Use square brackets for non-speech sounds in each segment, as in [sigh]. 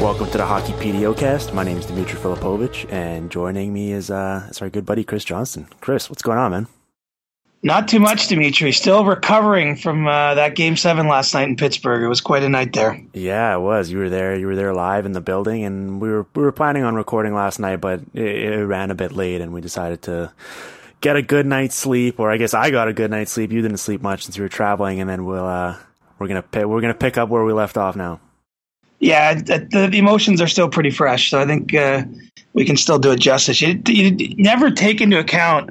Welcome to the Hockey PDO My name is Dmitry Filipovich, and joining me is, uh, is our good buddy Chris Johnston. Chris, what's going on, man? Not too much, Dimitri. Still recovering from uh, that game seven last night in Pittsburgh. It was quite a night there. Yeah, it was. You were there. You were there live in the building, and we were we were planning on recording last night, but it, it ran a bit late, and we decided to get a good night's sleep. Or I guess I got a good night's sleep. You didn't sleep much since you were traveling, and then we'll uh, we're gonna pick, we're gonna pick up where we left off now. Yeah, the, the emotions are still pretty fresh, so I think uh, we can still do it justice. You, you never take into account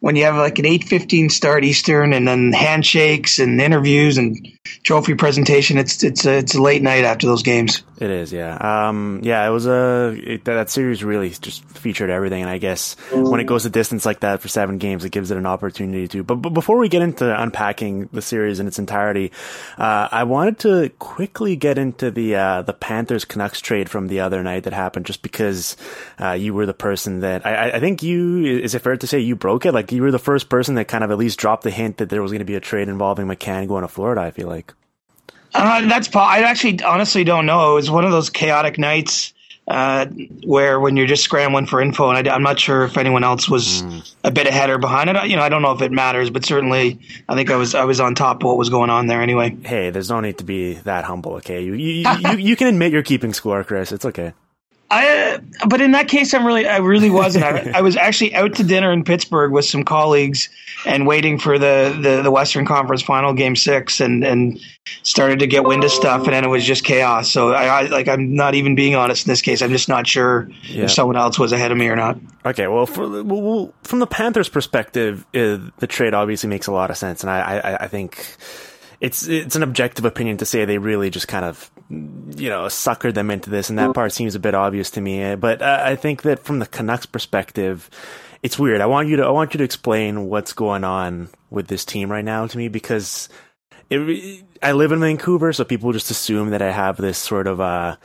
when you have like an 8:15 start Eastern and then handshakes and interviews and trophy presentation it's it's a, it's a late night after those games it is yeah um yeah it was a it, that series really just featured everything and I guess when it goes a distance like that for 7 games it gives it an opportunity to but, but before we get into unpacking the series in its entirety uh, I wanted to quickly get into the uh, the Panthers Canucks trade from the other night that happened just because uh, you were the person that I, I think you is it fair to say you broke it like you were the first person that kind of at least dropped the hint that there was going to be a trade involving McCann going to Florida. I feel like. Uh, that's I actually honestly don't know. It was one of those chaotic nights uh, where when you're just scrambling for info, and I, am not sure if anyone else was mm. a bit ahead or behind it. You know, I don't know if it matters, but certainly I think I was I was on top of what was going on there anyway. Hey, there's no need to be that humble. Okay, you you, you, you can admit you're keeping score, Chris. It's okay. I, but in that case, I'm really, I really wasn't. I, I, was actually out to dinner in Pittsburgh with some colleagues and waiting for the, the, the, Western Conference Final Game Six, and and started to get wind of stuff, and then it was just chaos. So I, I like, I'm not even being honest in this case. I'm just not sure yeah. if someone else was ahead of me or not. Okay, well, for, well from the Panthers' perspective, uh, the trade obviously makes a lot of sense, and I, I, I think it's it's an objective opinion to say they really just kind of you know suckered them into this, and that part seems a bit obvious to me. But uh, I think that from the Canucks perspective, it's weird. I want you to I want you to explain what's going on with this team right now to me because it, I live in Vancouver, so people just assume that I have this sort of uh,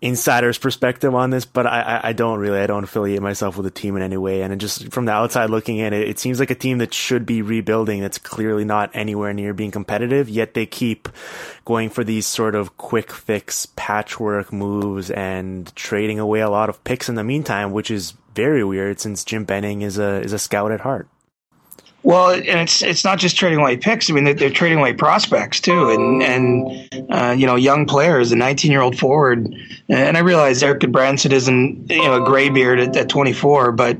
insider's perspective on this, but I, I don't really. I don't affiliate myself with the team in any way. And just from the outside looking in, it, it seems like a team that should be rebuilding that's clearly not anywhere near being competitive, yet they keep going for these sort of quick fix patchwork moves and trading away a lot of picks in the meantime, which is very weird since Jim Benning is a is a scout at heart. Well, and it's it's not just trading away picks. I mean, they're, they're trading away prospects too, and and uh, you know, young players. A 19 year old forward, and I realize Erik Gudbranson isn't you know a graybeard at, at 24, but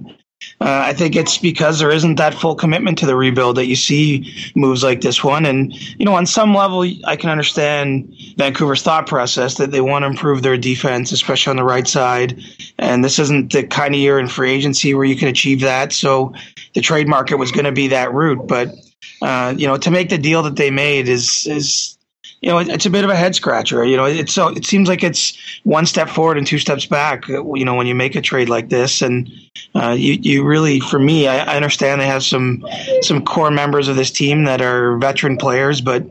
uh, I think it's because there isn't that full commitment to the rebuild that you see moves like this one. And, you know, on some level, I can understand Vancouver's thought process that they want to improve their defense, especially on the right side. And this isn't the kind of year in free agency where you can achieve that. So the trade market was going to be that route. But, uh, you know, to make the deal that they made is, is, you know, it's a bit of a head scratcher. You know, it's so it seems like it's one step forward and two steps back. You know, when you make a trade like this, and uh, you you really, for me, I, I, understand they have some some core members of this team that are veteran players, but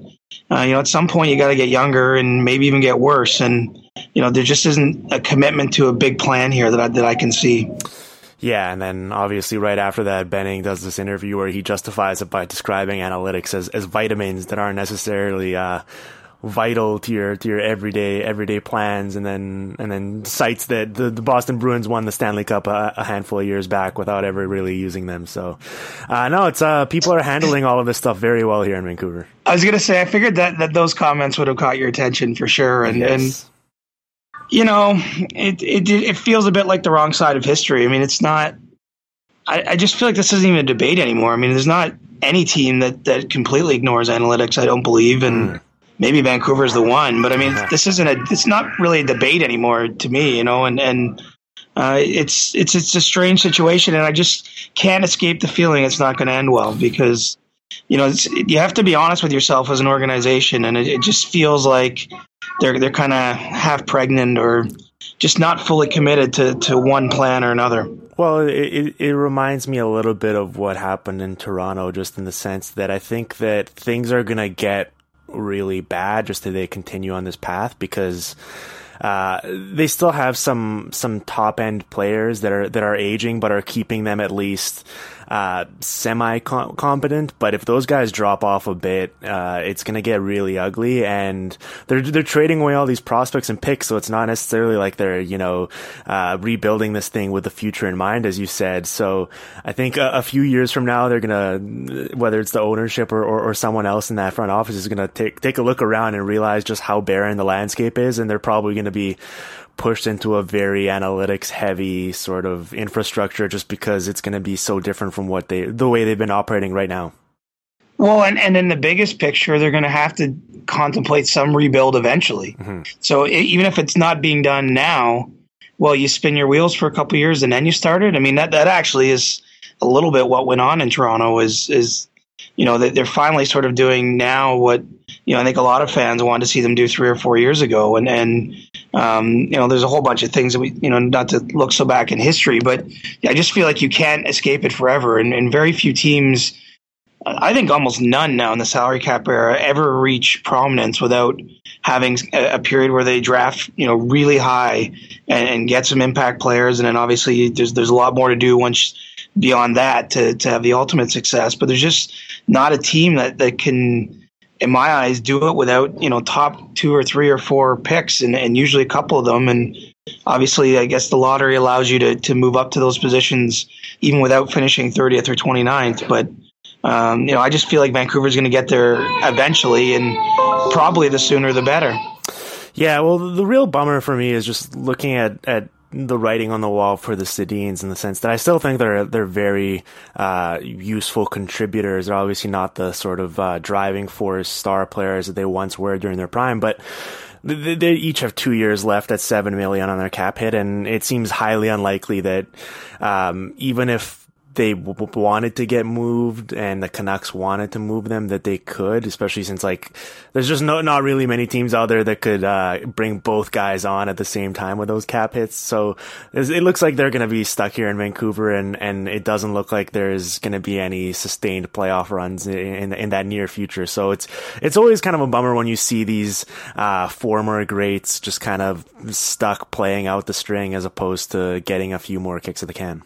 uh, you know, at some point you got to get younger and maybe even get worse. And you know, there just isn't a commitment to a big plan here that I, that I can see. Yeah, and then obviously right after that, Benning does this interview where he justifies it by describing analytics as, as vitamins that aren't necessarily uh, vital to your to your everyday everyday plans, and then and then cites that the, the Boston Bruins won the Stanley Cup a, a, handful of years back without ever really using them. So, uh, no, it's uh, people are handling all of this stuff very well here in Vancouver. I was gonna say, I figured that that those comments would have caught your attention for sure, and yes. and you know, it, it it feels a bit like the wrong side of history. I mean, it's not. I, I just feel like this isn't even a debate anymore. I mean, there's not any team that that completely ignores analytics. I don't believe, and. Mm maybe Vancouver's the one. But I mean, this isn't a. It's not really a debate anymore to me, you know. And and uh, it's it's it's a strange situation, and I just can't escape the feeling it's not going to end well because you know you have to be honest with yourself as an organization, and it, it just feels like they're they're kind of half pregnant or just not fully committed to, to one plan or another. Well, it, it reminds me a little bit of what happened in Toronto, just in the sense that I think that things are going to get really bad just that they continue on this path because uh, they still have some some top end players that are that are aging but are keeping them at least uh, semi competent. But if those guys drop off a bit, uh, it's going to get really ugly. And they're they're trading away all these prospects and picks, so it's not necessarily like they're you know uh, rebuilding this thing with the future in mind, as you said. So I think a, a few years from now, they're gonna whether it's the ownership or, or, or someone else in that front office is gonna take take a look around and realize just how barren the landscape is, and they're probably going to be pushed into a very analytics heavy sort of infrastructure just because it's going to be so different from what they the way they've been operating right now. Well, and, and in the biggest picture, they're going to have to contemplate some rebuild eventually. Mm-hmm. So it, even if it's not being done now, well, you spin your wheels for a couple years and then you start it. I mean, that, that actually is a little bit what went on in Toronto is, is, you know, they're finally sort of doing now what you know, I think a lot of fans wanted to see them do three or four years ago. And, and um, you know, there's a whole bunch of things that we, you know, not to look so back in history, but I just feel like you can't escape it forever. And, and very few teams, I think almost none now in the salary cap era ever reach prominence without having a, period where they draft, you know, really high and, and, get some impact players. And then obviously there's, there's a lot more to do once beyond that to, to have the ultimate success. But there's just not a team that, that can, in my eyes, do it without you know top two or three or four picks, and, and usually a couple of them. And obviously, I guess the lottery allows you to to move up to those positions even without finishing 30th or 29th. But um, you know, I just feel like Vancouver's going to get there eventually, and probably the sooner the better. Yeah, well, the real bummer for me is just looking at at the writing on the wall for the Sedins in the sense that I still think they're they're very uh, useful contributors. They're obviously not the sort of uh, driving force star players that they once were during their prime, but they, they each have two years left at seven million on their cap hit, and it seems highly unlikely that um, even if they w- wanted to get moved and the Canucks wanted to move them that they could, especially since like there's just no not really many teams out there that could uh, bring both guys on at the same time with those cap hits. So it looks like they're going to be stuck here in Vancouver, and and it doesn't look like there's going to be any sustained playoff runs in, in, in that near future. So it's it's always kind of a bummer when you see these uh, former greats just kind of stuck playing out the string as opposed to getting a few more kicks of the can.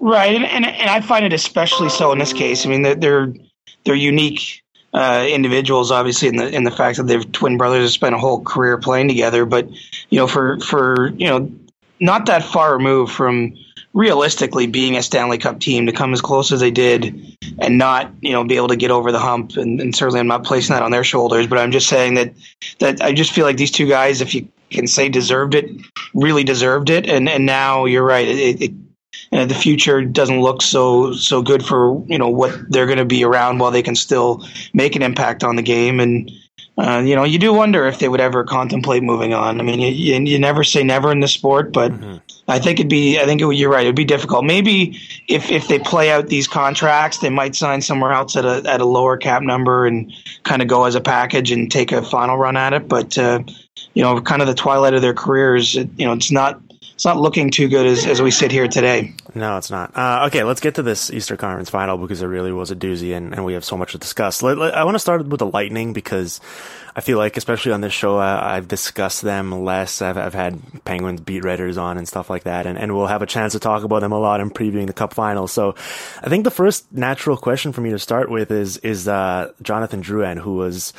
Right, and, and and I find it especially so in this case. I mean, they're they're, unique uh, individuals, obviously, in the in the fact that they're twin brothers have spent a whole career playing together. But you know, for for you know, not that far removed from realistically being a Stanley Cup team to come as close as they did and not you know be able to get over the hump. And, and certainly, I'm not placing that on their shoulders, but I'm just saying that that I just feel like these two guys, if you can say deserved it, really deserved it. And and now you're right, it, it uh, the future doesn't look so so good for you know what they're going to be around while they can still make an impact on the game and uh, you know you do wonder if they would ever contemplate moving on. I mean you, you never say never in the sport, but mm-hmm. I think it'd be I think it, you're right it'd be difficult. Maybe if if they play out these contracts, they might sign somewhere else at a at a lower cap number and kind of go as a package and take a final run at it. But uh, you know, kind of the twilight of their careers, it, you know, it's not it's not looking too good as, as we sit here today. No, it's not. Uh, okay, let's get to this Easter Conference final because it really was a doozy, and, and we have so much to discuss. Let, let, I want to start with the Lightning because I feel like, especially on this show, I've discussed them less. I've, I've had Penguins beat writers on and stuff like that, and, and we'll have a chance to talk about them a lot in previewing the Cup final. So, I think the first natural question for me to start with is is uh, Jonathan Drouin, who was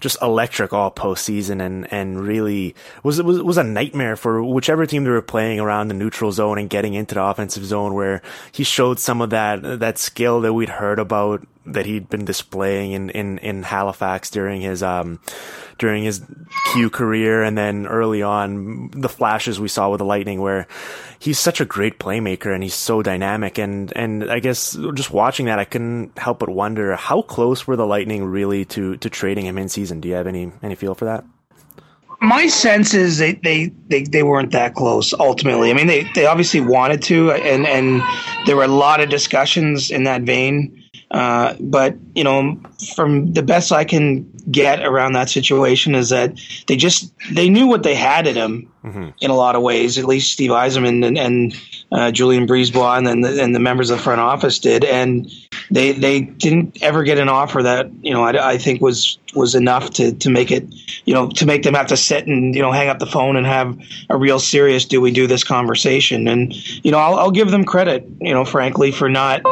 just electric all postseason and, and really was, was, was a nightmare for whichever team they were playing around the neutral zone and getting into the offensive zone where he showed some of that, that skill that we'd heard about that he'd been displaying in, in, in Halifax during his, um, during his Q career. And then early on, the flashes we saw with the Lightning where he's such a great playmaker and he's so dynamic. And, and I guess just watching that, I couldn't help but wonder how close were the Lightning really to, to trading him in season? Do you have any, any feel for that? My sense is they, they, they, they weren't that close ultimately. I mean, they, they obviously wanted to, and, and there were a lot of discussions in that vein. Uh, but you know, from the best I can get around that situation is that they just they knew what they had in him mm-hmm. in a lot of ways. At least Steve Yzerman and, and uh, Julien BriseBois and, the, and the members of the front office did, and they they didn't ever get an offer that you know I, I think was was enough to to make it you know to make them have to sit and you know hang up the phone and have a real serious do we do this conversation and you know I'll, I'll give them credit you know frankly for not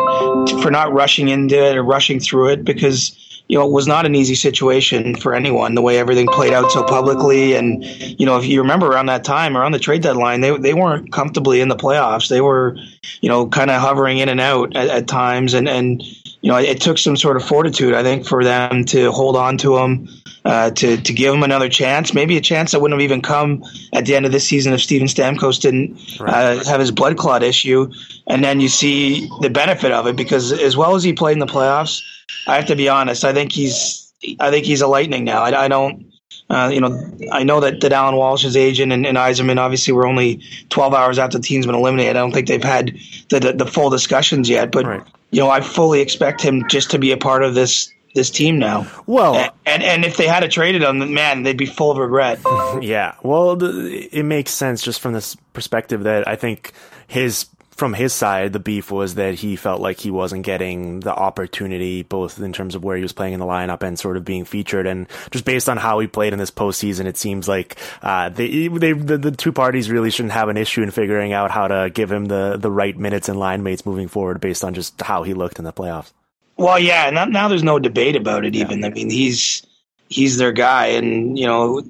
for not rushing into it or rushing through it because you know, it was not an easy situation for anyone, the way everything played out so publicly. And, you know, if you remember around that time, around the trade deadline, they, they weren't comfortably in the playoffs. They were, you know, kind of hovering in and out at, at times. And, and, you know, it took some sort of fortitude, I think, for them to hold on to him, uh, to, to give him another chance, maybe a chance that wouldn't have even come at the end of this season if Steven Stamkos didn't uh, have his blood clot issue. And then you see the benefit of it because as well as he played in the playoffs, I have to be honest. I think he's I think he's a lightning now. I, I don't. Uh, you know, I know that, that Allan Walsh's agent and, and Yzerman obviously were only 12 hours after the team's been eliminated. I don't think they've had the, the, the full discussions yet, but right. you know, I fully expect him just to be a part of this this team now. Well, and, and, and if they had traded him, man, they'd be full of regret. [laughs] yeah, well, it makes sense just from this perspective that I think his from his side, the beef was that he felt like he wasn't getting the opportunity, both in terms of where he was playing in the lineup and sort of being featured. And just based on how he played in this postseason, it seems like uh, they, they the, the, two parties really shouldn't have an issue in figuring out how to give him the, the right minutes and line mates moving forward based on just how he looked in the playoffs. Well, yeah, now, now there's no debate about it. Even yeah. I mean, he's he's their guy, and you know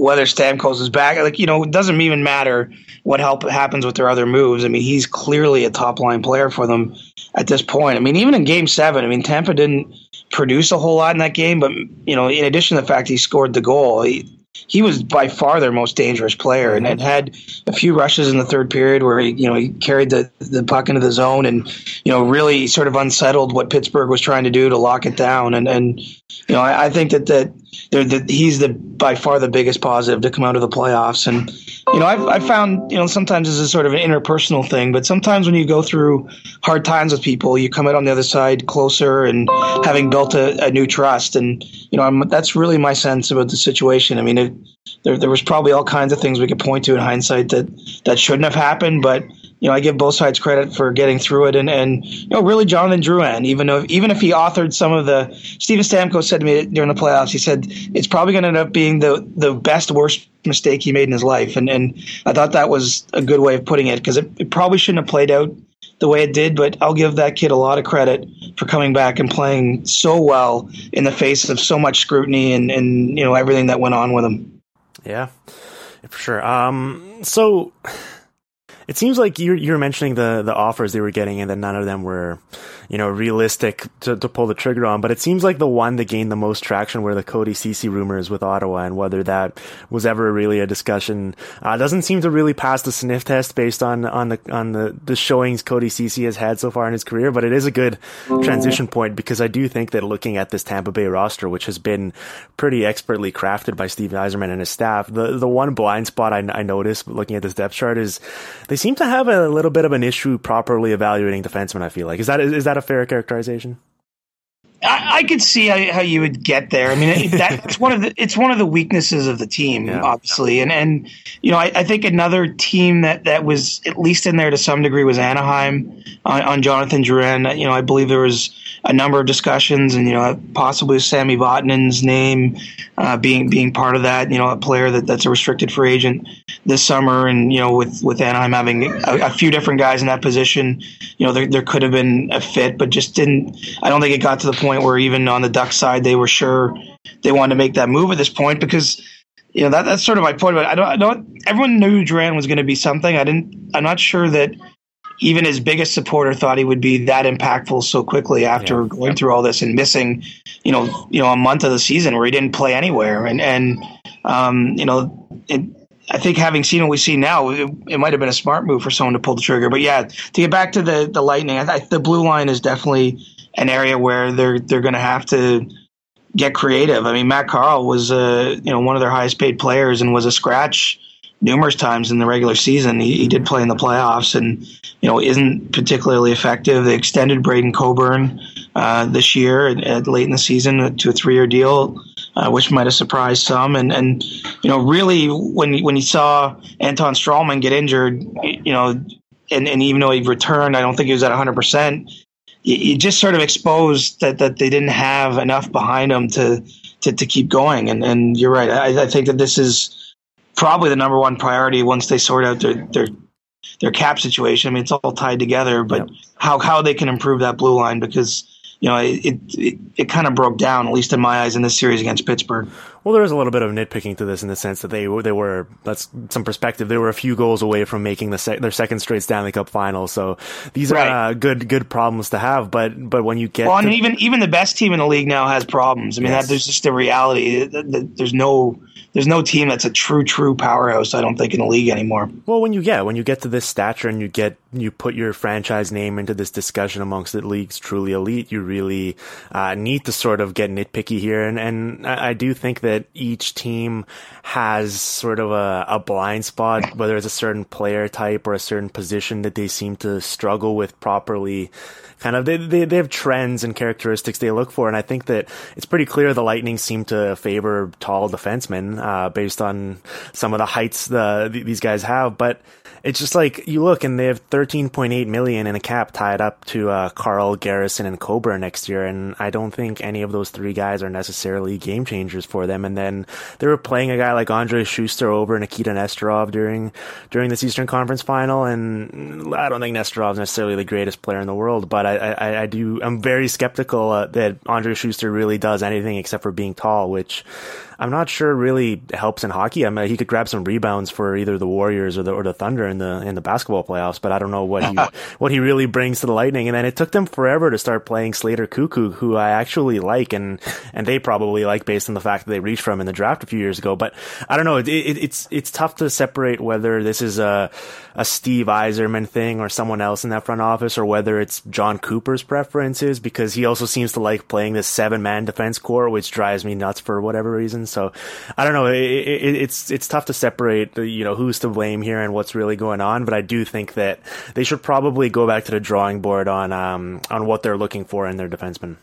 whether Stamkos is back. Like, you know, it doesn't even matter what help happens with their other moves. I mean, he's clearly a top line player for them at this point. I mean, even in game seven, I mean, Tampa didn't produce a whole lot in that game, but, you know, in addition to the fact he scored the goal, he, he was by far their most dangerous player and, had a few rushes in the third period where he, you know, he carried the, the puck into the zone and, you know, really sort of unsettled what Pittsburgh was trying to do to lock it down. And, and you know, I, I think that, that the, he's the by far the biggest positive to come out of the playoffs. And you know, I've, I've found you know sometimes this is sort of an interpersonal thing, but sometimes when you go through hard times with people, you come out on the other side closer and having built a, a new trust. And you know, I'm, that's really my sense about the situation. I mean, it, there there was probably all kinds of things we could point to in hindsight that that shouldn't have happened, but you know, I give both sides credit for getting through it, and and you know, really Jonathan Drouin, even though even if he authored some of the Steven Stamkos said to me during the playoffs, he said it's probably going to end up being the the best worst mistake he made in his life, and and I thought that was a good way of putting it because it, it probably shouldn't have played out the way it did, but I'll give that kid a lot of credit for coming back and playing so well in the face of so much scrutiny and and you know everything that went on with him. Yeah, for sure. Um, so it seems like you're you're mentioning the the offers they were getting and that none of them were you know, realistic to, to pull the trigger on. But it seems like the one that gained the most traction were the Cody Ceci rumors with Ottawa and whether that was ever really a discussion. Uh, doesn't seem to really pass the sniff test based on, on the, on the, the showings Cody Ceci has had so far in his career. But it is a good transition point because I do think that looking at this Tampa Bay roster, which has been pretty expertly crafted by Steve Yzerman and his staff, the, the one blind spot I, I noticed looking at this depth chart is they seem to have a little bit of an issue properly evaluating defensemen. I feel like is that is that a fair characterization? I, I could see how, how, you would get there. I mean, that's one of the it's one of the weaknesses of the team, yeah. obviously, and and you know, I, I, think another team that that was at least in there to some degree was Anaheim on, on Jonathan Drouin. You know, I believe there was a number of discussions, and you know, possibly Sami Vatanen's name uh, being being part of that. You know, a player that, that's a restricted free agent this summer, and you know, with with Anaheim having a, a few different guys in that position, you know, there there could have been a fit, but just didn't. I don't think it got to the point where even on the Duck side they were sure they wanted to make that move at this point because you know that that's sort of my point. But I don't, I don't. Everyone knew Drouin was going to be something. I didn't. I'm not sure that even his biggest supporter thought he would be that impactful so quickly after yeah. going through all this and missing, you know, you know, a month of the season where he didn't play anywhere. And and um, you know, it, I think having seen what we see now, it, it, might have been a smart move for someone to pull the trigger. But yeah, to get back to the the Lightning, I, I, the blue line is definitely an area where they're they're going to have to get creative. I mean, Matt Carle was uh, you know one of their highest paid players and was a scratch numerous times in the regular season. He, he, did play in the playoffs and, you know, isn't particularly effective. They extended Braydon Coburn uh, this year at, at, late in the season to a three year deal. Uh, which might have surprised some, and and you know really when when you saw Anton Stralman get injured, you know, and, and even though he returned, I don't think he was at 100. You just sort of exposed that that they didn't have enough behind them to to, to keep going, and and you're right. I, I think that this is probably the number one priority once they sort out their their their cap situation. I mean, it's all tied together, but yep. how how they can improve that blue line because you know, it, it, it kind of broke down, at least in my eyes, in this series against Pittsburgh. Well, there was a little bit of nitpicking to this in the sense that they they were that's some perspective. They were a few goals away from making the se- their second straight Stanley Cup final. So these right. are uh, good good problems to have. But but when you get well, to- and even even the best team in the league now has problems. I mean, yes. that, there's just the reality. There's no there's no team that's a true true powerhouse. I don't think in the league anymore. Well, when you get when you get to this stature and you get you put your franchise name into this discussion amongst the league's truly elite, you really uh, need to sort of get nitpicky here. And and I, I do think that each team has sort of a, a blind spot, whether it's a certain player type or a certain position that they seem to struggle with properly. Kind of they, they, they have trends and characteristics they look for, and I think that it's pretty clear the Lightning seem to favor tall defensemen uh, based on some of the heights the these guys have, but it's just like you look and they have 13.8 million in a cap tied up to uh, Carle, Garrison, and Coburn next year, and I don't think any of those three guys are necessarily game changers for them. And then they were playing a guy like Andrej Sustr over Nikita Nesterov during during this Eastern Conference final, and I don't think Nesterov's necessarily the greatest player in the world, but I I, I do I'm very skeptical uh, that Andrej Sustr really does anything except for being tall, which I'm not sure really helps in hockey. I mean, he could grab some rebounds for either the Warriors or the or the Thunder in the in the basketball playoffs, but I don't know what he [laughs] what he really brings to the Lightning. And then it took them forever to start playing Slater Koekkoek, who I actually like, and and they probably like based on the fact that they reached from in the draft a few years ago. But I don't know. It, it, it's it's tough to separate whether this is a a Steve Yzerman thing or someone else in that front office, or whether it's Jon Cooper's preferences because he also seems to like playing this seven man defense corps, which drives me nuts for whatever reason. So I don't know. It, it's it's tough to separate, you know, who's to blame here and what's really going on. But I do think that they should probably go back to the drawing board on um, on what they're looking for in their defensemen.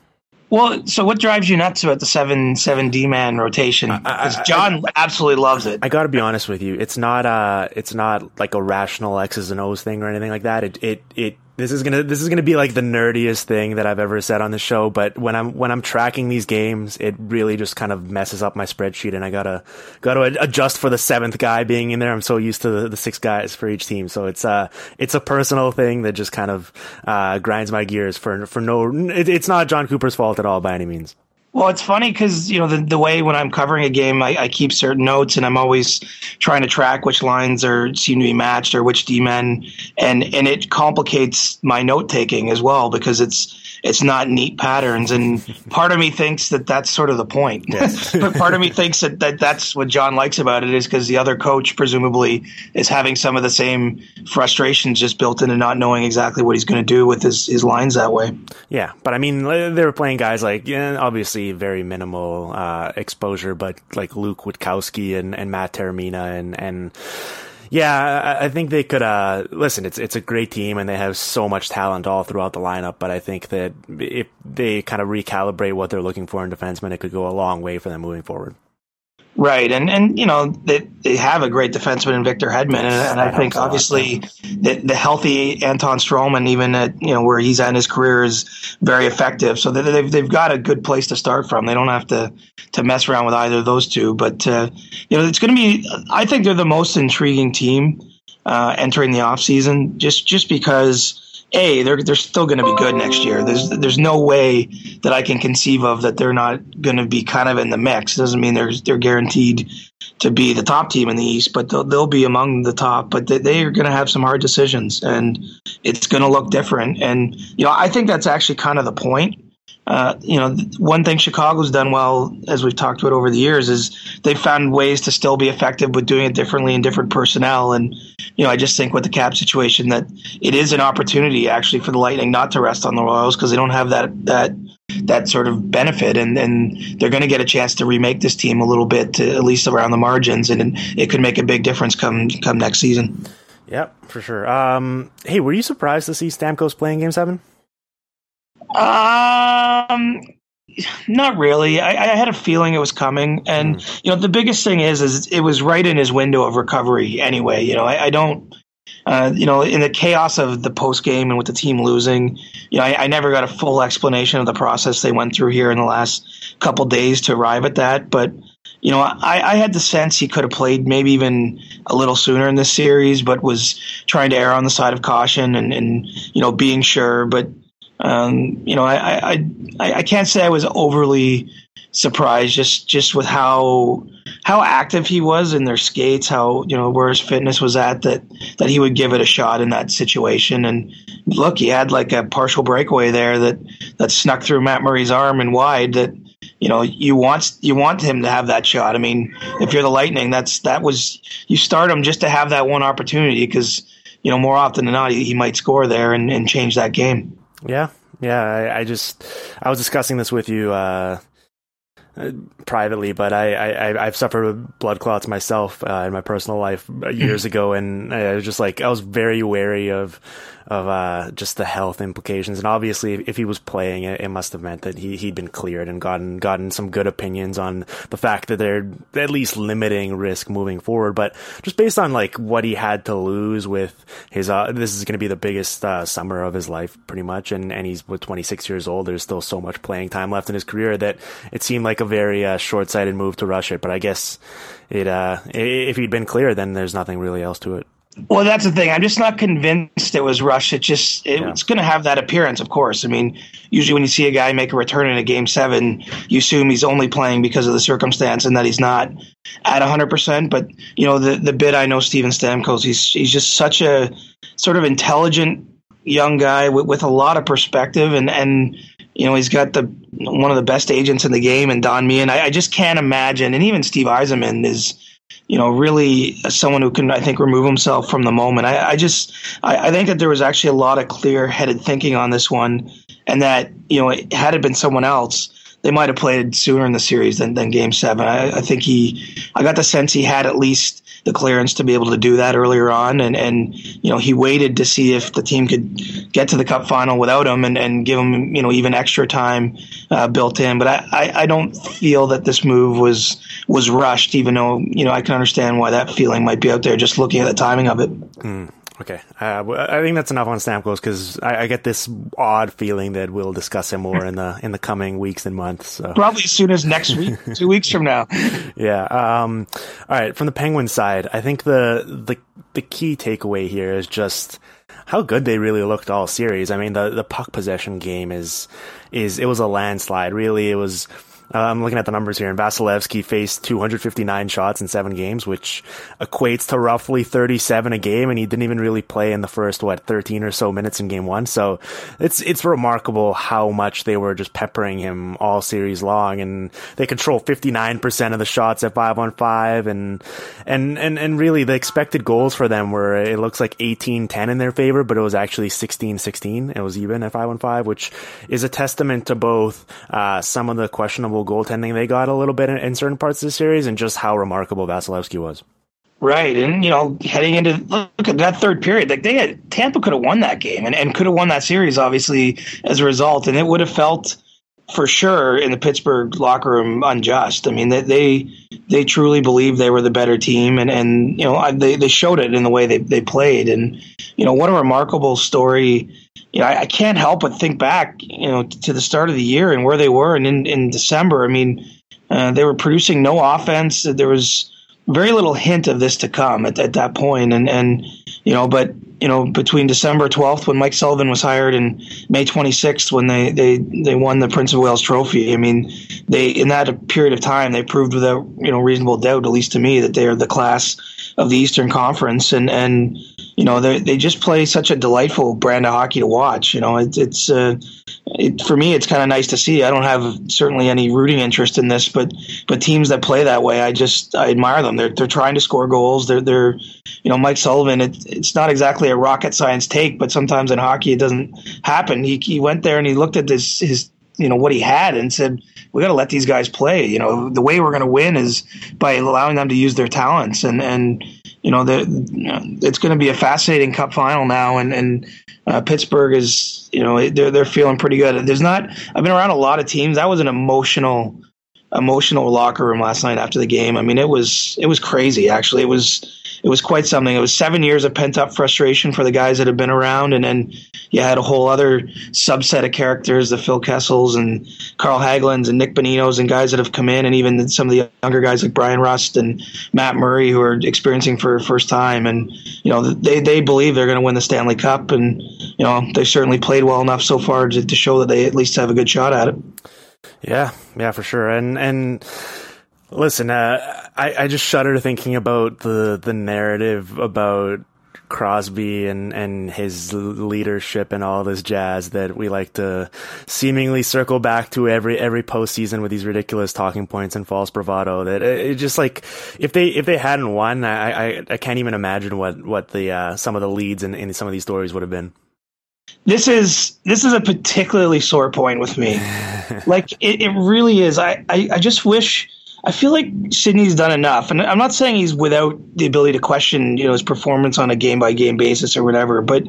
Well, so what drives you nuts about the seven seven D man rotation? Because Jon I, I, absolutely loves it. I got to be honest with you. It's not uh it's not like a rational X's and O's thing or anything like that. It it it this is gonna this is gonna be like the nerdiest thing that I've ever said on the show. But when I'm when I'm tracking these games, it really just kind of messes up my spreadsheet, and I gotta gotta adjust for the seventh guy being in there. I'm so used to the, the six guys for each team, so it's uh it's a personal thing that just kind of uh, grinds my gears for for no. It, it's not Jon Cooper's fault at all by any means. Well, it's funny because you know the the way when I'm covering a game, I, I, keep certain notes, and I'm always trying to track which lines are seem to be matched or which D men, and and it complicates my note taking as well because it's it's not neat patterns. And part of me thinks that that's sort of the point. Yes. [laughs] but part of me thinks that, that that's what Jon likes about it is because the other coach presumably is having some of the same frustrations just built into not knowing exactly what he's going to do with his, his lines that way. Yeah. But I mean, they were playing guys like, yeah, obviously very minimal uh, exposure, but like Luke Witkowski and, and Matt Taormina and, and Yeah, I think they could. Uh, listen, it's it's a great team, and they have so much talent all throughout the lineup. But I think that if they kind of recalibrate what they're looking for in defensemen, it could go a long way for them moving forward. Right, and and you know they they have a great defenseman in Victor Hedman, and, and I think obviously the, the healthy Anton Stralman, even at you know where he's at in his career, is very effective. So they've they've got a good place to start from. They don't have to to mess around with either of those two. But uh, you know it's going to be. I think they're the most intriguing team uh, entering the off season, just just because a they're they're still going to be good next year. There's there's no way that I can conceive of that they're not going to be kind of in the mix. It doesn't mean they're they're guaranteed to be the top team in the East, but they'll, they'll be among the top. But they, they are going to have some hard decisions, and it's going to look different. And you know, I think that's actually kind of the point uh, you know, one thing Chicago's done well, as we've talked about over the years, is they've found ways to still be effective with doing it differently in different personnel. And, you know, I just think with the cap situation that it is an opportunity actually for the Lightning not to rest on the Royals because they don't have that, that, that sort of benefit. And, and they're going to get a chance to remake this team a little bit, to, at least around the margins. And it could make a big difference come, come next season. Yep, for sure. Um, hey, were you surprised to see Stamkos playing game seven? Um, not really. I, I, had a feeling it was coming, and mm. you know, the biggest thing is, is it was right in his window of recovery. Anyway, you know, I, I don't. Uh, you know, in the chaos of the post game and with the team losing, you know, I, I, never got a full explanation of the process they went through here in the last couple days to arrive at that. But you know, I, I had the sense he could have played maybe even a little sooner in this series, but was trying to err on the side of caution and, and you know, being sure. But um, you know, I, I, I, I can't say I was overly surprised just, just with how, how active he was in their skates, how, you know, where his fitness was at that, that he would give it a shot in that situation. And look, he had like a partial breakaway there that, that snuck through Matt Murray's arm and wide that, you know, you want you want him to have that shot. I mean, if you're the Lightning, that's that was you start him just to have that one opportunity because you know more often than not he, he might score there and, and change that game. Yeah, yeah. I, I just I was discussing this with you uh, uh privately, but I, I I've suffered with blood clots myself uh, in my personal life years ago, and I was just like I was very wary of of uh, just the health implications. And obviously, if he was playing, it, it must have meant that he he'd been cleared and gotten gotten some good opinions on the fact that they're at least limiting risk moving forward. But just based on like what he had to lose with his, uh, this is going to be the biggest uh, summer of his life, pretty much. And and he's with 26 years old. There's still so much playing time left in his career that it seemed like a very uh, short sighted move to rush it. But I guess it uh, if he'd been clear, then there's nothing really else to it. Well, that's the thing. I'm just not convinced it was rushed. It just it, yeah. it's going to have that appearance, of course. I mean, usually when you see a guy make a return in a game seven, you assume he's only playing because of the circumstance and that he's not at 100. percent But you know, the the bit I know Steven Stamkos, he's he's just such a sort of intelligent young guy with, with a lot of perspective, and and you know he's got the one of the best agents in the game, and Don Meehan. I, I just can't imagine, and even Steve Yzerman is you know, really someone who can, I think, remove himself from the moment. I, I just, I, I, think that there was actually a lot of clear headed thinking on this one, and that, you know, had it been someone else, they might have played sooner in the series than, than game seven. I, I think he, I got the sense he had at least the clearance to be able to do that earlier on. And, and, you know, he waited to see if the team could get to the cup final without him and, and give him, you know, even extra time uh, built in. But I, I, I don't feel that this move was, was rushed, even though, you know, I can understand why that feeling might be out there just looking at the timing of it. Mm. Okay, uh, I think that's enough on Stamkos because I, I, get this odd feeling that we'll discuss him more [laughs] in the in the coming weeks and months. So. Probably as soon as next week, [laughs] two weeks from now. Yeah. Um, all right. From the Penguin side, I think the the the key takeaway here is just how good they really looked all series. I mean, the the puck possession game is is it was a landslide. Really, it was uh, I'm looking at the numbers here, and Vasilevskiy faced 259 shots in seven games, which equates to roughly 37 a game, and he didn't even really play in the first what 13 or so minutes in game one. So it's it's remarkable how much they were just peppering him all series long, and they control 59% of the shots at five on five, and and and and really the expected goals for them were it looks like 18-10 in their favor, but it was actually 16-16. It was even at five on five, which is a testament to both uh, some of the questionable goaltending they got a little bit in, in certain parts of the series and just how remarkable Vasilevskiy was. Right, and you know, heading into look at that third period, like they had Tampa could have won that game and, and could have won that series, obviously as a result, and it would have felt for sure in the Pittsburgh locker room unjust. I mean, they they, they truly believed they were the better team, and and you know they they showed it in the way they they played, and you know what a remarkable story. You know, I, I can't help but think back, you know, to the start of the year and where they were, and in in December, I mean, uh, they were producing no offense. There was very little hint of this to come at, at that point, and and you know, but you know, between December 12th when Mike Sullivan was hired and May 26th when they they they won the Prince of Wales Trophy, I mean, they in that period of time they proved without you know reasonable doubt, at least to me, that they are the class of the Eastern Conference, and and you know they they just play such a delightful brand of hockey to watch. You know, it, it's uh, it, for me, it's kind of nice to see. I don't have certainly any rooting interest in this, but but teams that play that way, I just I admire them. They're they're trying to score goals. They're they're you know Mike Sullivan. It, it's not exactly a rocket science take, but sometimes in hockey it doesn't happen. He he went there and he looked at this his you know what he had and said we got to let these guys play. You know the way we're going to win is by allowing them to use their talents and and you know, the, it's going to be a fascinating Cup final now, and and uh, Pittsburgh is, you know, they're they're feeling pretty good. There's not. I've been around a lot of teams. That was an emotional, emotional locker room last night after the game. I mean, it was it was crazy. Actually, it was it was quite something. It was seven years of pent up frustration for the guys that have been around, and then you had a whole other subset of characters, the Phil Kessels and Carl Hagelin's and Nick Boninos and guys that have come in, and even some of the younger guys like Bryan Rust and Matt Murray who are experiencing for the first time. And you know they they believe they're going to win the Stanley Cup, and you know they certainly played well enough so far to, to show that they at least have a good shot at it. Yeah, yeah, for sure, and and Listen, uh, I, I just shudder thinking about the the narrative about Crosby and, and his leadership and all this jazz that we like to seemingly circle back to every every postseason with these ridiculous talking points and false bravado. That it, it just like if they if they hadn't won, I I, I can't even imagine what what the uh, some of the leads in, in some of these stories would have been. This is this is a particularly sore point with me. [laughs] like it, it really is. I, I, I just wish I feel like Sidney's done enough, and I'm not saying he's without the ability to question, you know, his performance on a game by game basis or whatever. But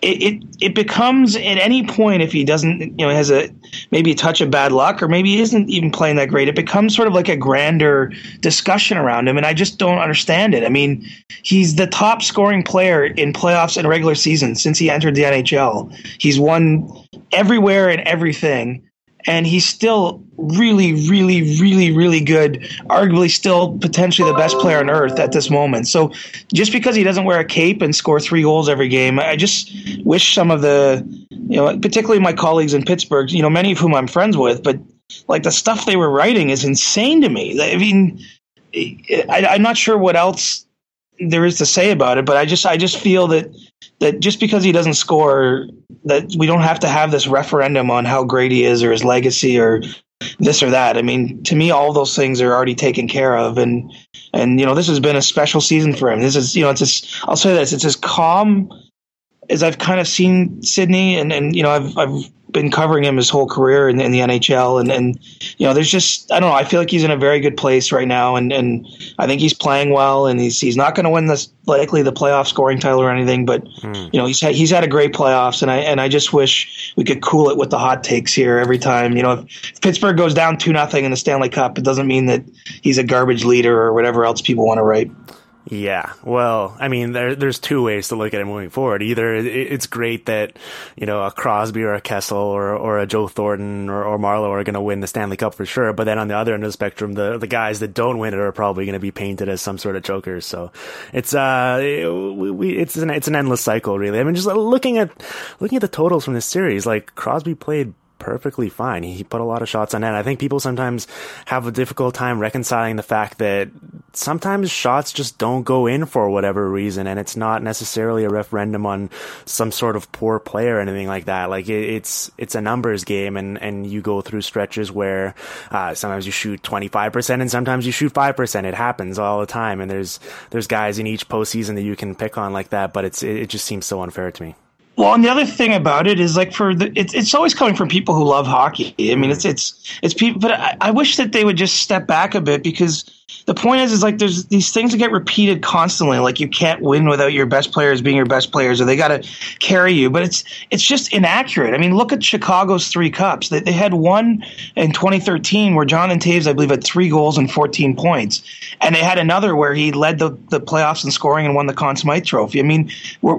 it, it, it becomes at any point if he doesn't, you know, has a maybe a touch of bad luck or maybe isn't even playing that great. It becomes sort of like a grander discussion around him, and I just don't understand it. I mean, he's the top scoring player in playoffs and regular season since he entered the NHL. He's won everywhere and everything and he's still really, really, really, really good. Arguably, still potentially the best player on earth at this moment. So, just because he doesn't wear a cape and score three goals every game, I just wish some of the, you know, particularly my colleagues in Pittsburgh, you know, many of whom I'm friends with, but like the stuff they were writing is insane to me. I mean, I, I'm not sure what else there is to say about it, but I just, I just feel that that just because he doesn't score, that we don't have to have this referendum on how great he is or his legacy or this or that. I mean, to me, all those things are already taken care of, and and you know, this has been a special season for him. This is, you know, it's just, I'll say this, it's as calm as I've kind of seen Sidney, and and you know, I've I've been covering him his whole career in, in, the NHL, and and you know, there's just I don't know. I feel like he's in a very good place right now, and and I think he's playing well, and he's he's not going to win this likely the playoff scoring title or anything, but mm. you know, he's had, he's had a great playoffs, and I and I just wish we could cool it with the hot takes here every time. You know, if, if Pittsburgh goes down two nothing in the Stanley Cup, it doesn't mean that he's a garbage leader or whatever else people want to write. Yeah, well, I mean, there, there's two ways to look at it moving forward. Either it's great that you know a Crosby or a Kessel or or a Joe Thornton or, or Marleau are going to win the Stanley Cup for sure. But then on the other end of the spectrum, the the guys that don't win it are probably going to be painted as some sort of chokers. So it's uh, we, it's an it's an endless cycle, really. I mean, just looking at looking at the totals from this series, like Crosby played perfectly fine. He put a lot of shots on net. I think people sometimes have a difficult time reconciling the fact that sometimes shots just don't go in for whatever reason, and it's not necessarily a referendum on some sort of poor play or anything like that. Like it, it's it's a numbers game, and and you go through stretches where uh, sometimes you shoot twenty five percent, and sometimes you shoot five percent. It happens all the time, and there's there's guys in each postseason that you can pick on like that, but it's it, it just seems so unfair to me. Well, and the other thing about it is like for the it's it's always coming from people who love hockey. I mean, it's it's it's people, but I, I wish that they would just step back a bit because the point is, is like there's these things that get repeated constantly. Like you can't win without your best players being your best players, or they got to carry you. But it's it's just inaccurate. I mean, look at Chicago's three cups. They, they had one in 2013 where Jonathan Toews I believe, had three goals and 14 points, and they had another where he led the, the playoffs in scoring and won the Conn Smythe Trophy. I mean,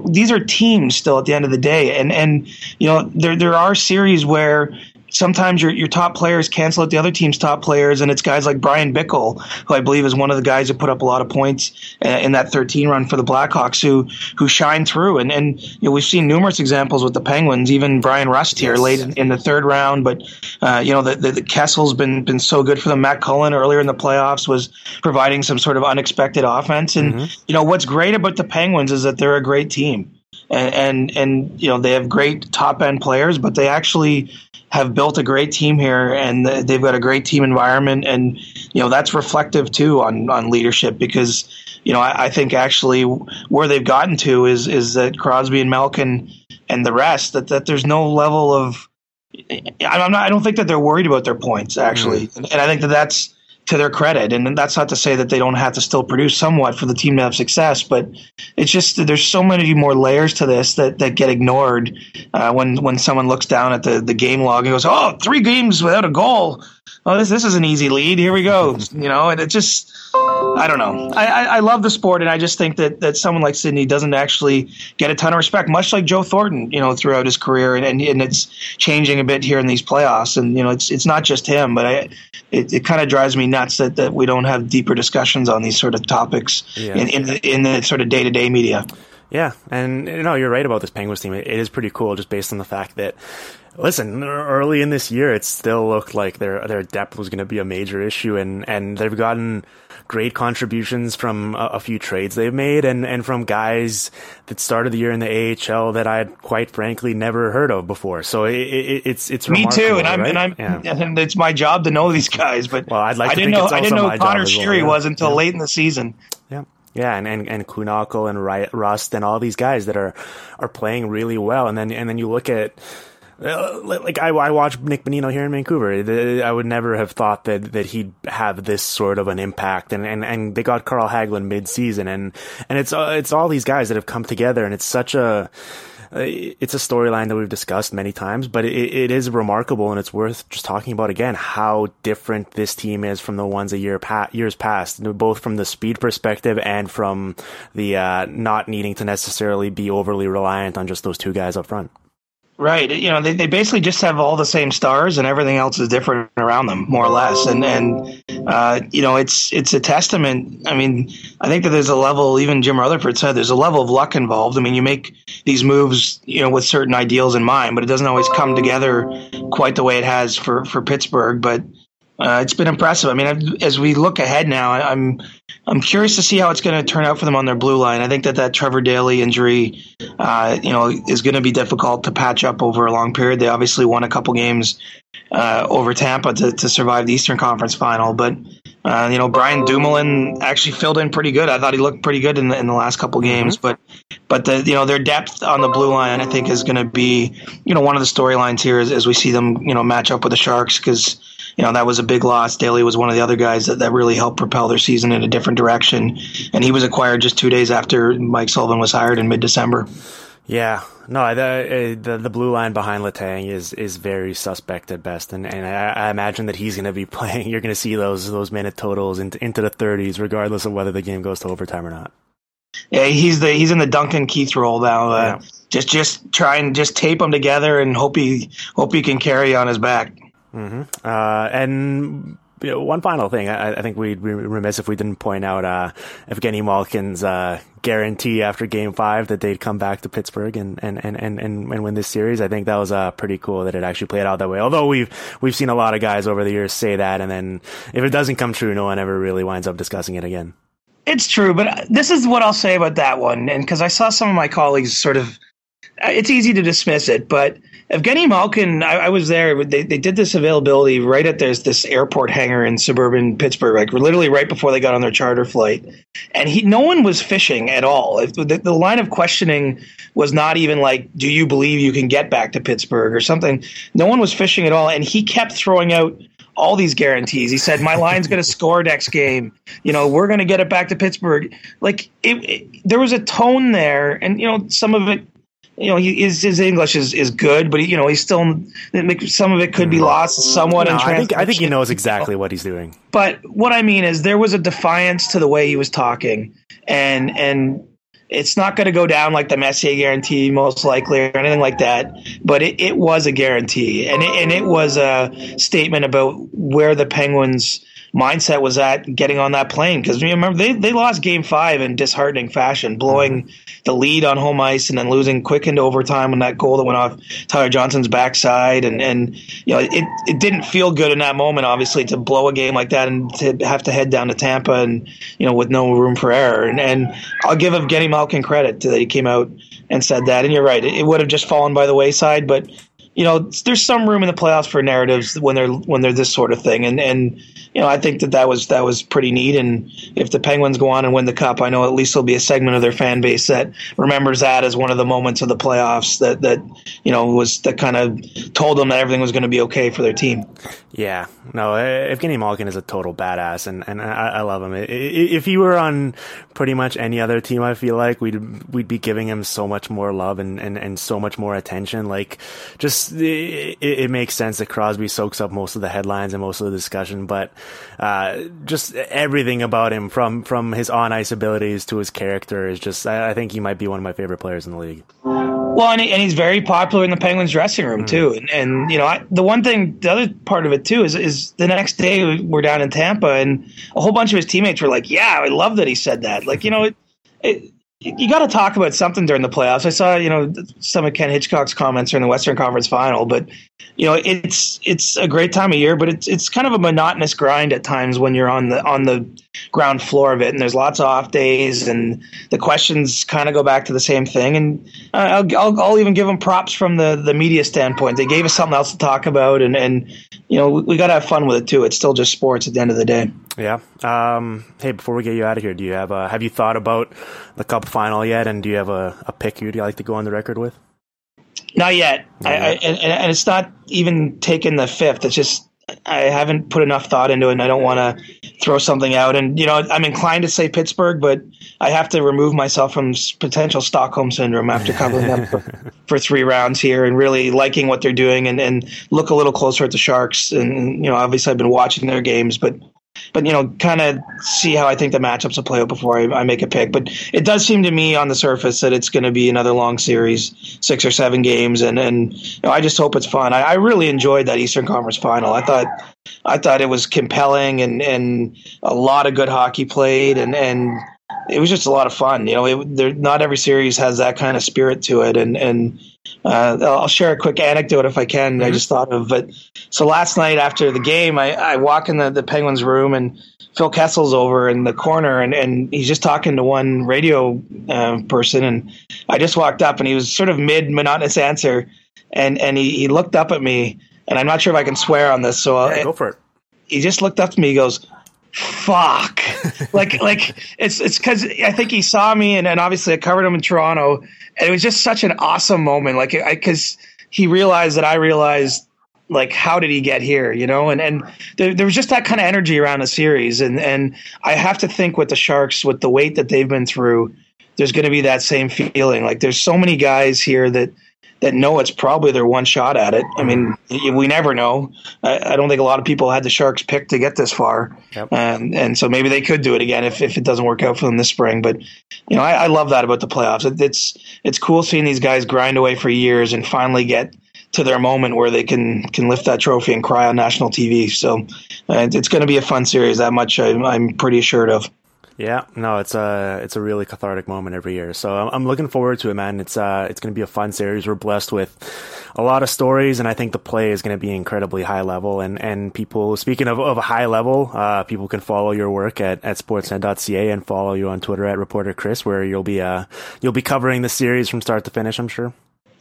these are teams still at the end of the day, and and you know there there are series where sometimes your your top players cancel out the other team's top players, and it's guys like Bryan Bickell, who I believe is one of the guys who put up a lot of points uh, in that 13 run for the Blackhawks, who who shine through. And and you know we've seen numerous examples with the Penguins, even Bryan Rust here yes. late in, in, the third round. But uh, you know the, the, the Kessel's been been so good for them. Matt Cullen earlier in the playoffs was providing some sort of unexpected offense. And mm-hmm. you know what's great about the Penguins is that they're a great team. And, and and you know they have great top end players, but they actually have built a great team here and they've got a great team environment and you know that's reflective too on on leadership because you know I, I think actually where they've gotten to is is that Crosby and Malkin and the rest that that there's no level of I'm not I don't think that they're worried about their points actually mm. and, and I think that that's to their credit. And that's not to say that they don't have to still produce somewhat for the team to have success, but it's just there's so many more layers to this that, that get ignored uh, when when someone looks down at the, the game log and goes, "Oh, three games without a goal. Oh, this this is an easy lead. Here we go." [laughs] you know, and it just I don't know. I, I, I, love the sport, and I just think that, that someone like Sidney doesn't actually get a ton of respect, much like Joe Thornton, you know, throughout his career, and, and, and it's changing a bit here in these playoffs. And you know, it's it's not just him, but I, it, it kind of drives me nuts that, that we don't have deeper discussions on these sort of topics yeah. in in the, in the sort of day to day media. Yeah, and you know, you're right about this Penguins team. It is pretty cool, just based on the fact that Listen, early in this year, it still looked like their their depth was going to be a major issue, and, and they've gotten great contributions from a, a, few trades they've made, and, and from guys that started the year in the AHL that I had quite frankly never heard of before. So it, it, it's it's me too, and I'm right? and I'm yeah. and it's my job to know these guys. But well, I'd like I didn't know I didn't know Conor Sheary well, yeah. was until yeah. late in the season. Yeah. Yeah, and and and Kuhnhackl and Rust and all these guys that are are playing really well, and then and then you look at uh, like I, I watch Nick Bonino here in Vancouver. I would never have thought that, that he'd have this sort of an impact. And, and, and they got Carl Hagelin mid season, and and it's uh, it's all these guys that have come together, and it's such a it's a storyline that we've discussed many times, but it, it is remarkable, and it's worth just talking about again how different this team is from the ones a year pa- years past, both from the speed perspective and from the uh, not needing to necessarily be overly reliant on just those two guys up front. Right. You know, they, they basically just have all the same stars and everything else is different around them, more or less. And, and, uh, you know, it's, it's a testament. I mean, I think that there's a level, even Jim Rutherford said, there's a level of luck involved. I mean, you make these moves, you know, with certain ideals in mind, but it doesn't always come together quite the way it has for, for Pittsburgh. But, uh, it's been impressive. I mean, as we look ahead now, I'm I'm curious to see how it's going to turn out for them on their blue line. I think that that Trevor Daley injury, uh, you know, is going to be difficult to patch up over a long period. They obviously won a couple games uh, over Tampa to, to survive the Eastern Conference Final, but uh, you know, Brian Dumoulin actually filled in pretty good. I thought he looked pretty good in the, in the last couple games, mm-hmm. but but the you know their depth on the blue line, I think, is going to be you know one of the storylines here as, as we see them you know match up with the Sharks because you know, that was a big loss. Daley was one of the other guys that, that really helped propel their season in a different direction. And he was acquired just two days after Mike Sullivan was hired in mid December. Yeah, no, the, the the blue line behind Letang is is very suspect at best, and and I, I imagine that he's going to be [laughs] playing. You're going to see those those minute totals into into the 30s, regardless of whether the game goes to overtime or not. Yeah, he's the he's in the Duncan Keith role now. Uh, yeah. Just just try and just tape them together and hope he hope he can carry on his back. Mm-hmm. Uh, and you know, one final thing, I, I, think we'd be remiss if we didn't point out uh, Evgeny Malkin's uh, guarantee after Game Five that they'd come back to Pittsburgh and and, and, and, and win this series. I think that was uh, pretty cool that it actually played out that way. Although we've we've seen a lot of guys over the years say that, and then if it doesn't come true, no one ever really winds up discussing it again. It's true, but this is what I'll say about that one, and because I saw some of my colleagues sort of, it's easy to dismiss it, but Evgeny Malkin, I, I, was there. They, they did this availability right at this this airport hangar in suburban Pittsburgh, like literally right before they got on their charter flight. And he, no one was fishing at all. The, the line of questioning was not even like, "Do you believe you can get back to Pittsburgh?" or something. No one was fishing at all, and he kept throwing out all these guarantees. He said, "My line's going to score next game. You know, we're going to get it back to Pittsburgh." Like it, it, there was a tone there, and you know, some of it. You know, he, his his English is, is good, but he, you know he's still some of it could be mm-hmm. lost somewhat. No, in I think I think he knows exactly what he's doing. But what I mean is, there was a defiance to the way he was talking, and and it's not going to go down like the Messier guarantee, most likely, or anything like that. But it, it was a guarantee, and it, and it was a statement about where the Penguins' mindset was at getting on that plane. Because remember, they they lost Game Five in disheartening fashion, blowing mm-hmm. the lead on home ice and then losing quick into overtime on that goal that went off Tyler Johnson's backside, and and you know it it didn't feel good in that moment, obviously, to blow a game like that and to have to head down to Tampa and you know with no room for error. And and I'll give Evgeny Malkin credit that he came out and said that. And you're right, it, it would have just fallen by the wayside, but you know, there's some room in the playoffs for narratives when they're when they're this sort of thing, and and you know, I think that that was that was pretty neat. And if the Penguins go on and win the cup, I know at least there'll be a segment of their fan base that remembers that as one of the moments of the playoffs that that you know was that kind of told them that everything was going to be okay for their team. Yeah, no, uh, Evgeny Malkin is a total badass, and, and I, I love him. If he were on pretty much any other team, I feel like we'd we'd be giving him so much more love and, and, and so much more attention. Like, just it, it makes sense that Crosby soaks up most of the headlines and most of the discussion, but uh, just everything about him, from from his on ice abilities to his character, is just. I, I think he might be one of my favorite players in the league. Well, and, he, and he's very popular in the Penguins dressing room too. And, and you know, I, the one thing, the other part of it too is is the next day we're down in Tampa, and a whole bunch of his teammates were like, "Yeah, I love that he said that." Like, you know, it, it, you got to talk about something during the playoffs. I saw, you know, some of Ken Hitchcock's comments during the Western Conference Final, but you know, it's it's a great time of year, but it's it's kind of a monotonous grind at times when you're on the on the ground floor of it, and there's lots of off days, and the questions kind of go back to the same thing. And uh, I'll, I'll I'll even give them props from the the media standpoint. They gave us something else to talk about, and and you know, we, we got to have fun with it too. It's still just sports at the end of the day. Yeah. Um, hey, before we get you out of here, do you have uh, have you thought about the Cup final yet? And do you have a, a pick you'd like to go on the record with? Not yet. Not I, I, and, and it's not even taken the fifth. It's just I haven't put enough thought into it, and I don't want to throw something out. And you know, I'm inclined to say Pittsburgh, but I have to remove myself from potential Stockholm syndrome after covering them for, [laughs] for three rounds here and really liking what they're doing, and, and look a little closer at the Sharks. And you know, obviously, I've been watching their games, but but you know, kind of see how I think the matchups will play out before I, I make a pick. But it does seem to me on the surface that it's going to be another long series, six or seven games, and and you know, I just hope it's fun. I, I really enjoyed that Eastern Conference Final. I thought I thought it was compelling and and a lot of good hockey played, and and it was just a lot of fun. You know, it, there, not every series has that kind of spirit to it, and and uh, I'll share a quick anecdote if I can. I just thought of, but so last night after the game, I, I walk in the, the Penguins room and Phil Kessel's over in the corner, and, and he's just talking to one radio uh, person, and I just walked up, and he was sort of mid monotonous answer, and and he, he looked up at me, and I'm not sure if I can swear on this, so I'll, go for it. he just looked up to me. He goes, "Fuck!" [laughs] like like it's it's because I think he saw me, and, and obviously I covered him in Toronto, and it was just such an awesome moment. Like i because he realized that I realized like how did he get here you know and and there, there was just that kind of energy around the series and and i have to think with the sharks with the weight that they've been through there's going to be that same feeling like there's so many guys here that that know it's probably their one shot at it. I mean, we never know. I, I don't think a lot of people had the Sharks picked to get this far, Yep. um, and so maybe they could do it again if, if it doesn't work out for them this spring. But you know, I, I love that about the playoffs. It, it's it's cool seeing these guys grind away for years and finally get to their moment where they can can lift that trophy and cry on national TV. So uh, it's going to be a fun series. That much I'm, I'm pretty assured of. Yeah, no, it's a it's a really cathartic moment every year. So I'm, I'm looking forward to it, man. It's uh it's going to be a fun series. We're blessed with a lot of stories, and I think the play is going to be incredibly high level. And and people speaking of of a high level, uh, people can follow your work at at sportsnet.ca and follow you on Twitter at reporter Chris, where you'll be uh you'll be covering the series from start to finish. I'm sure.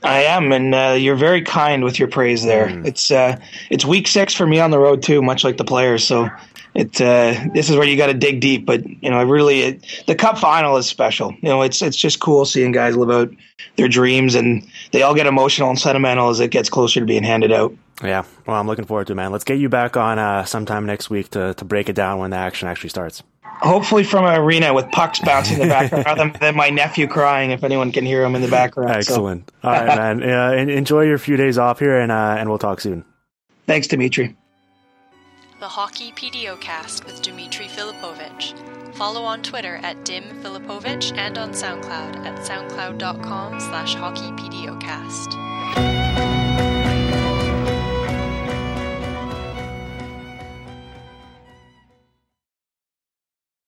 I am, and uh, you're very kind with your praise there. It's uh, it's week six for me on the road too, much like the players. So it uh, this is where you got to dig deep. But you know, I really it, the Cup final is special. You know, it's it's just cool seeing guys live out their dreams, and they all get emotional and sentimental as it gets closer to being handed out. Yeah, well, I'm looking forward to it, man. Let's get you back on uh, sometime next week to, to break it down when the action actually starts. Hopefully, from an arena with pucks bouncing in the background, rather than my nephew crying. If anyone can hear him in the background. Excellent. So. All right, man. [laughs] Uh, enjoy your few days off here, and uh, and we'll talk soon. Thanks, Dimitri. The Hockey PDOcast with Dimitri Filipovic. Follow on Twitter at Dim Filipovic and on SoundCloud at soundcloud.com slash hockeypdocast.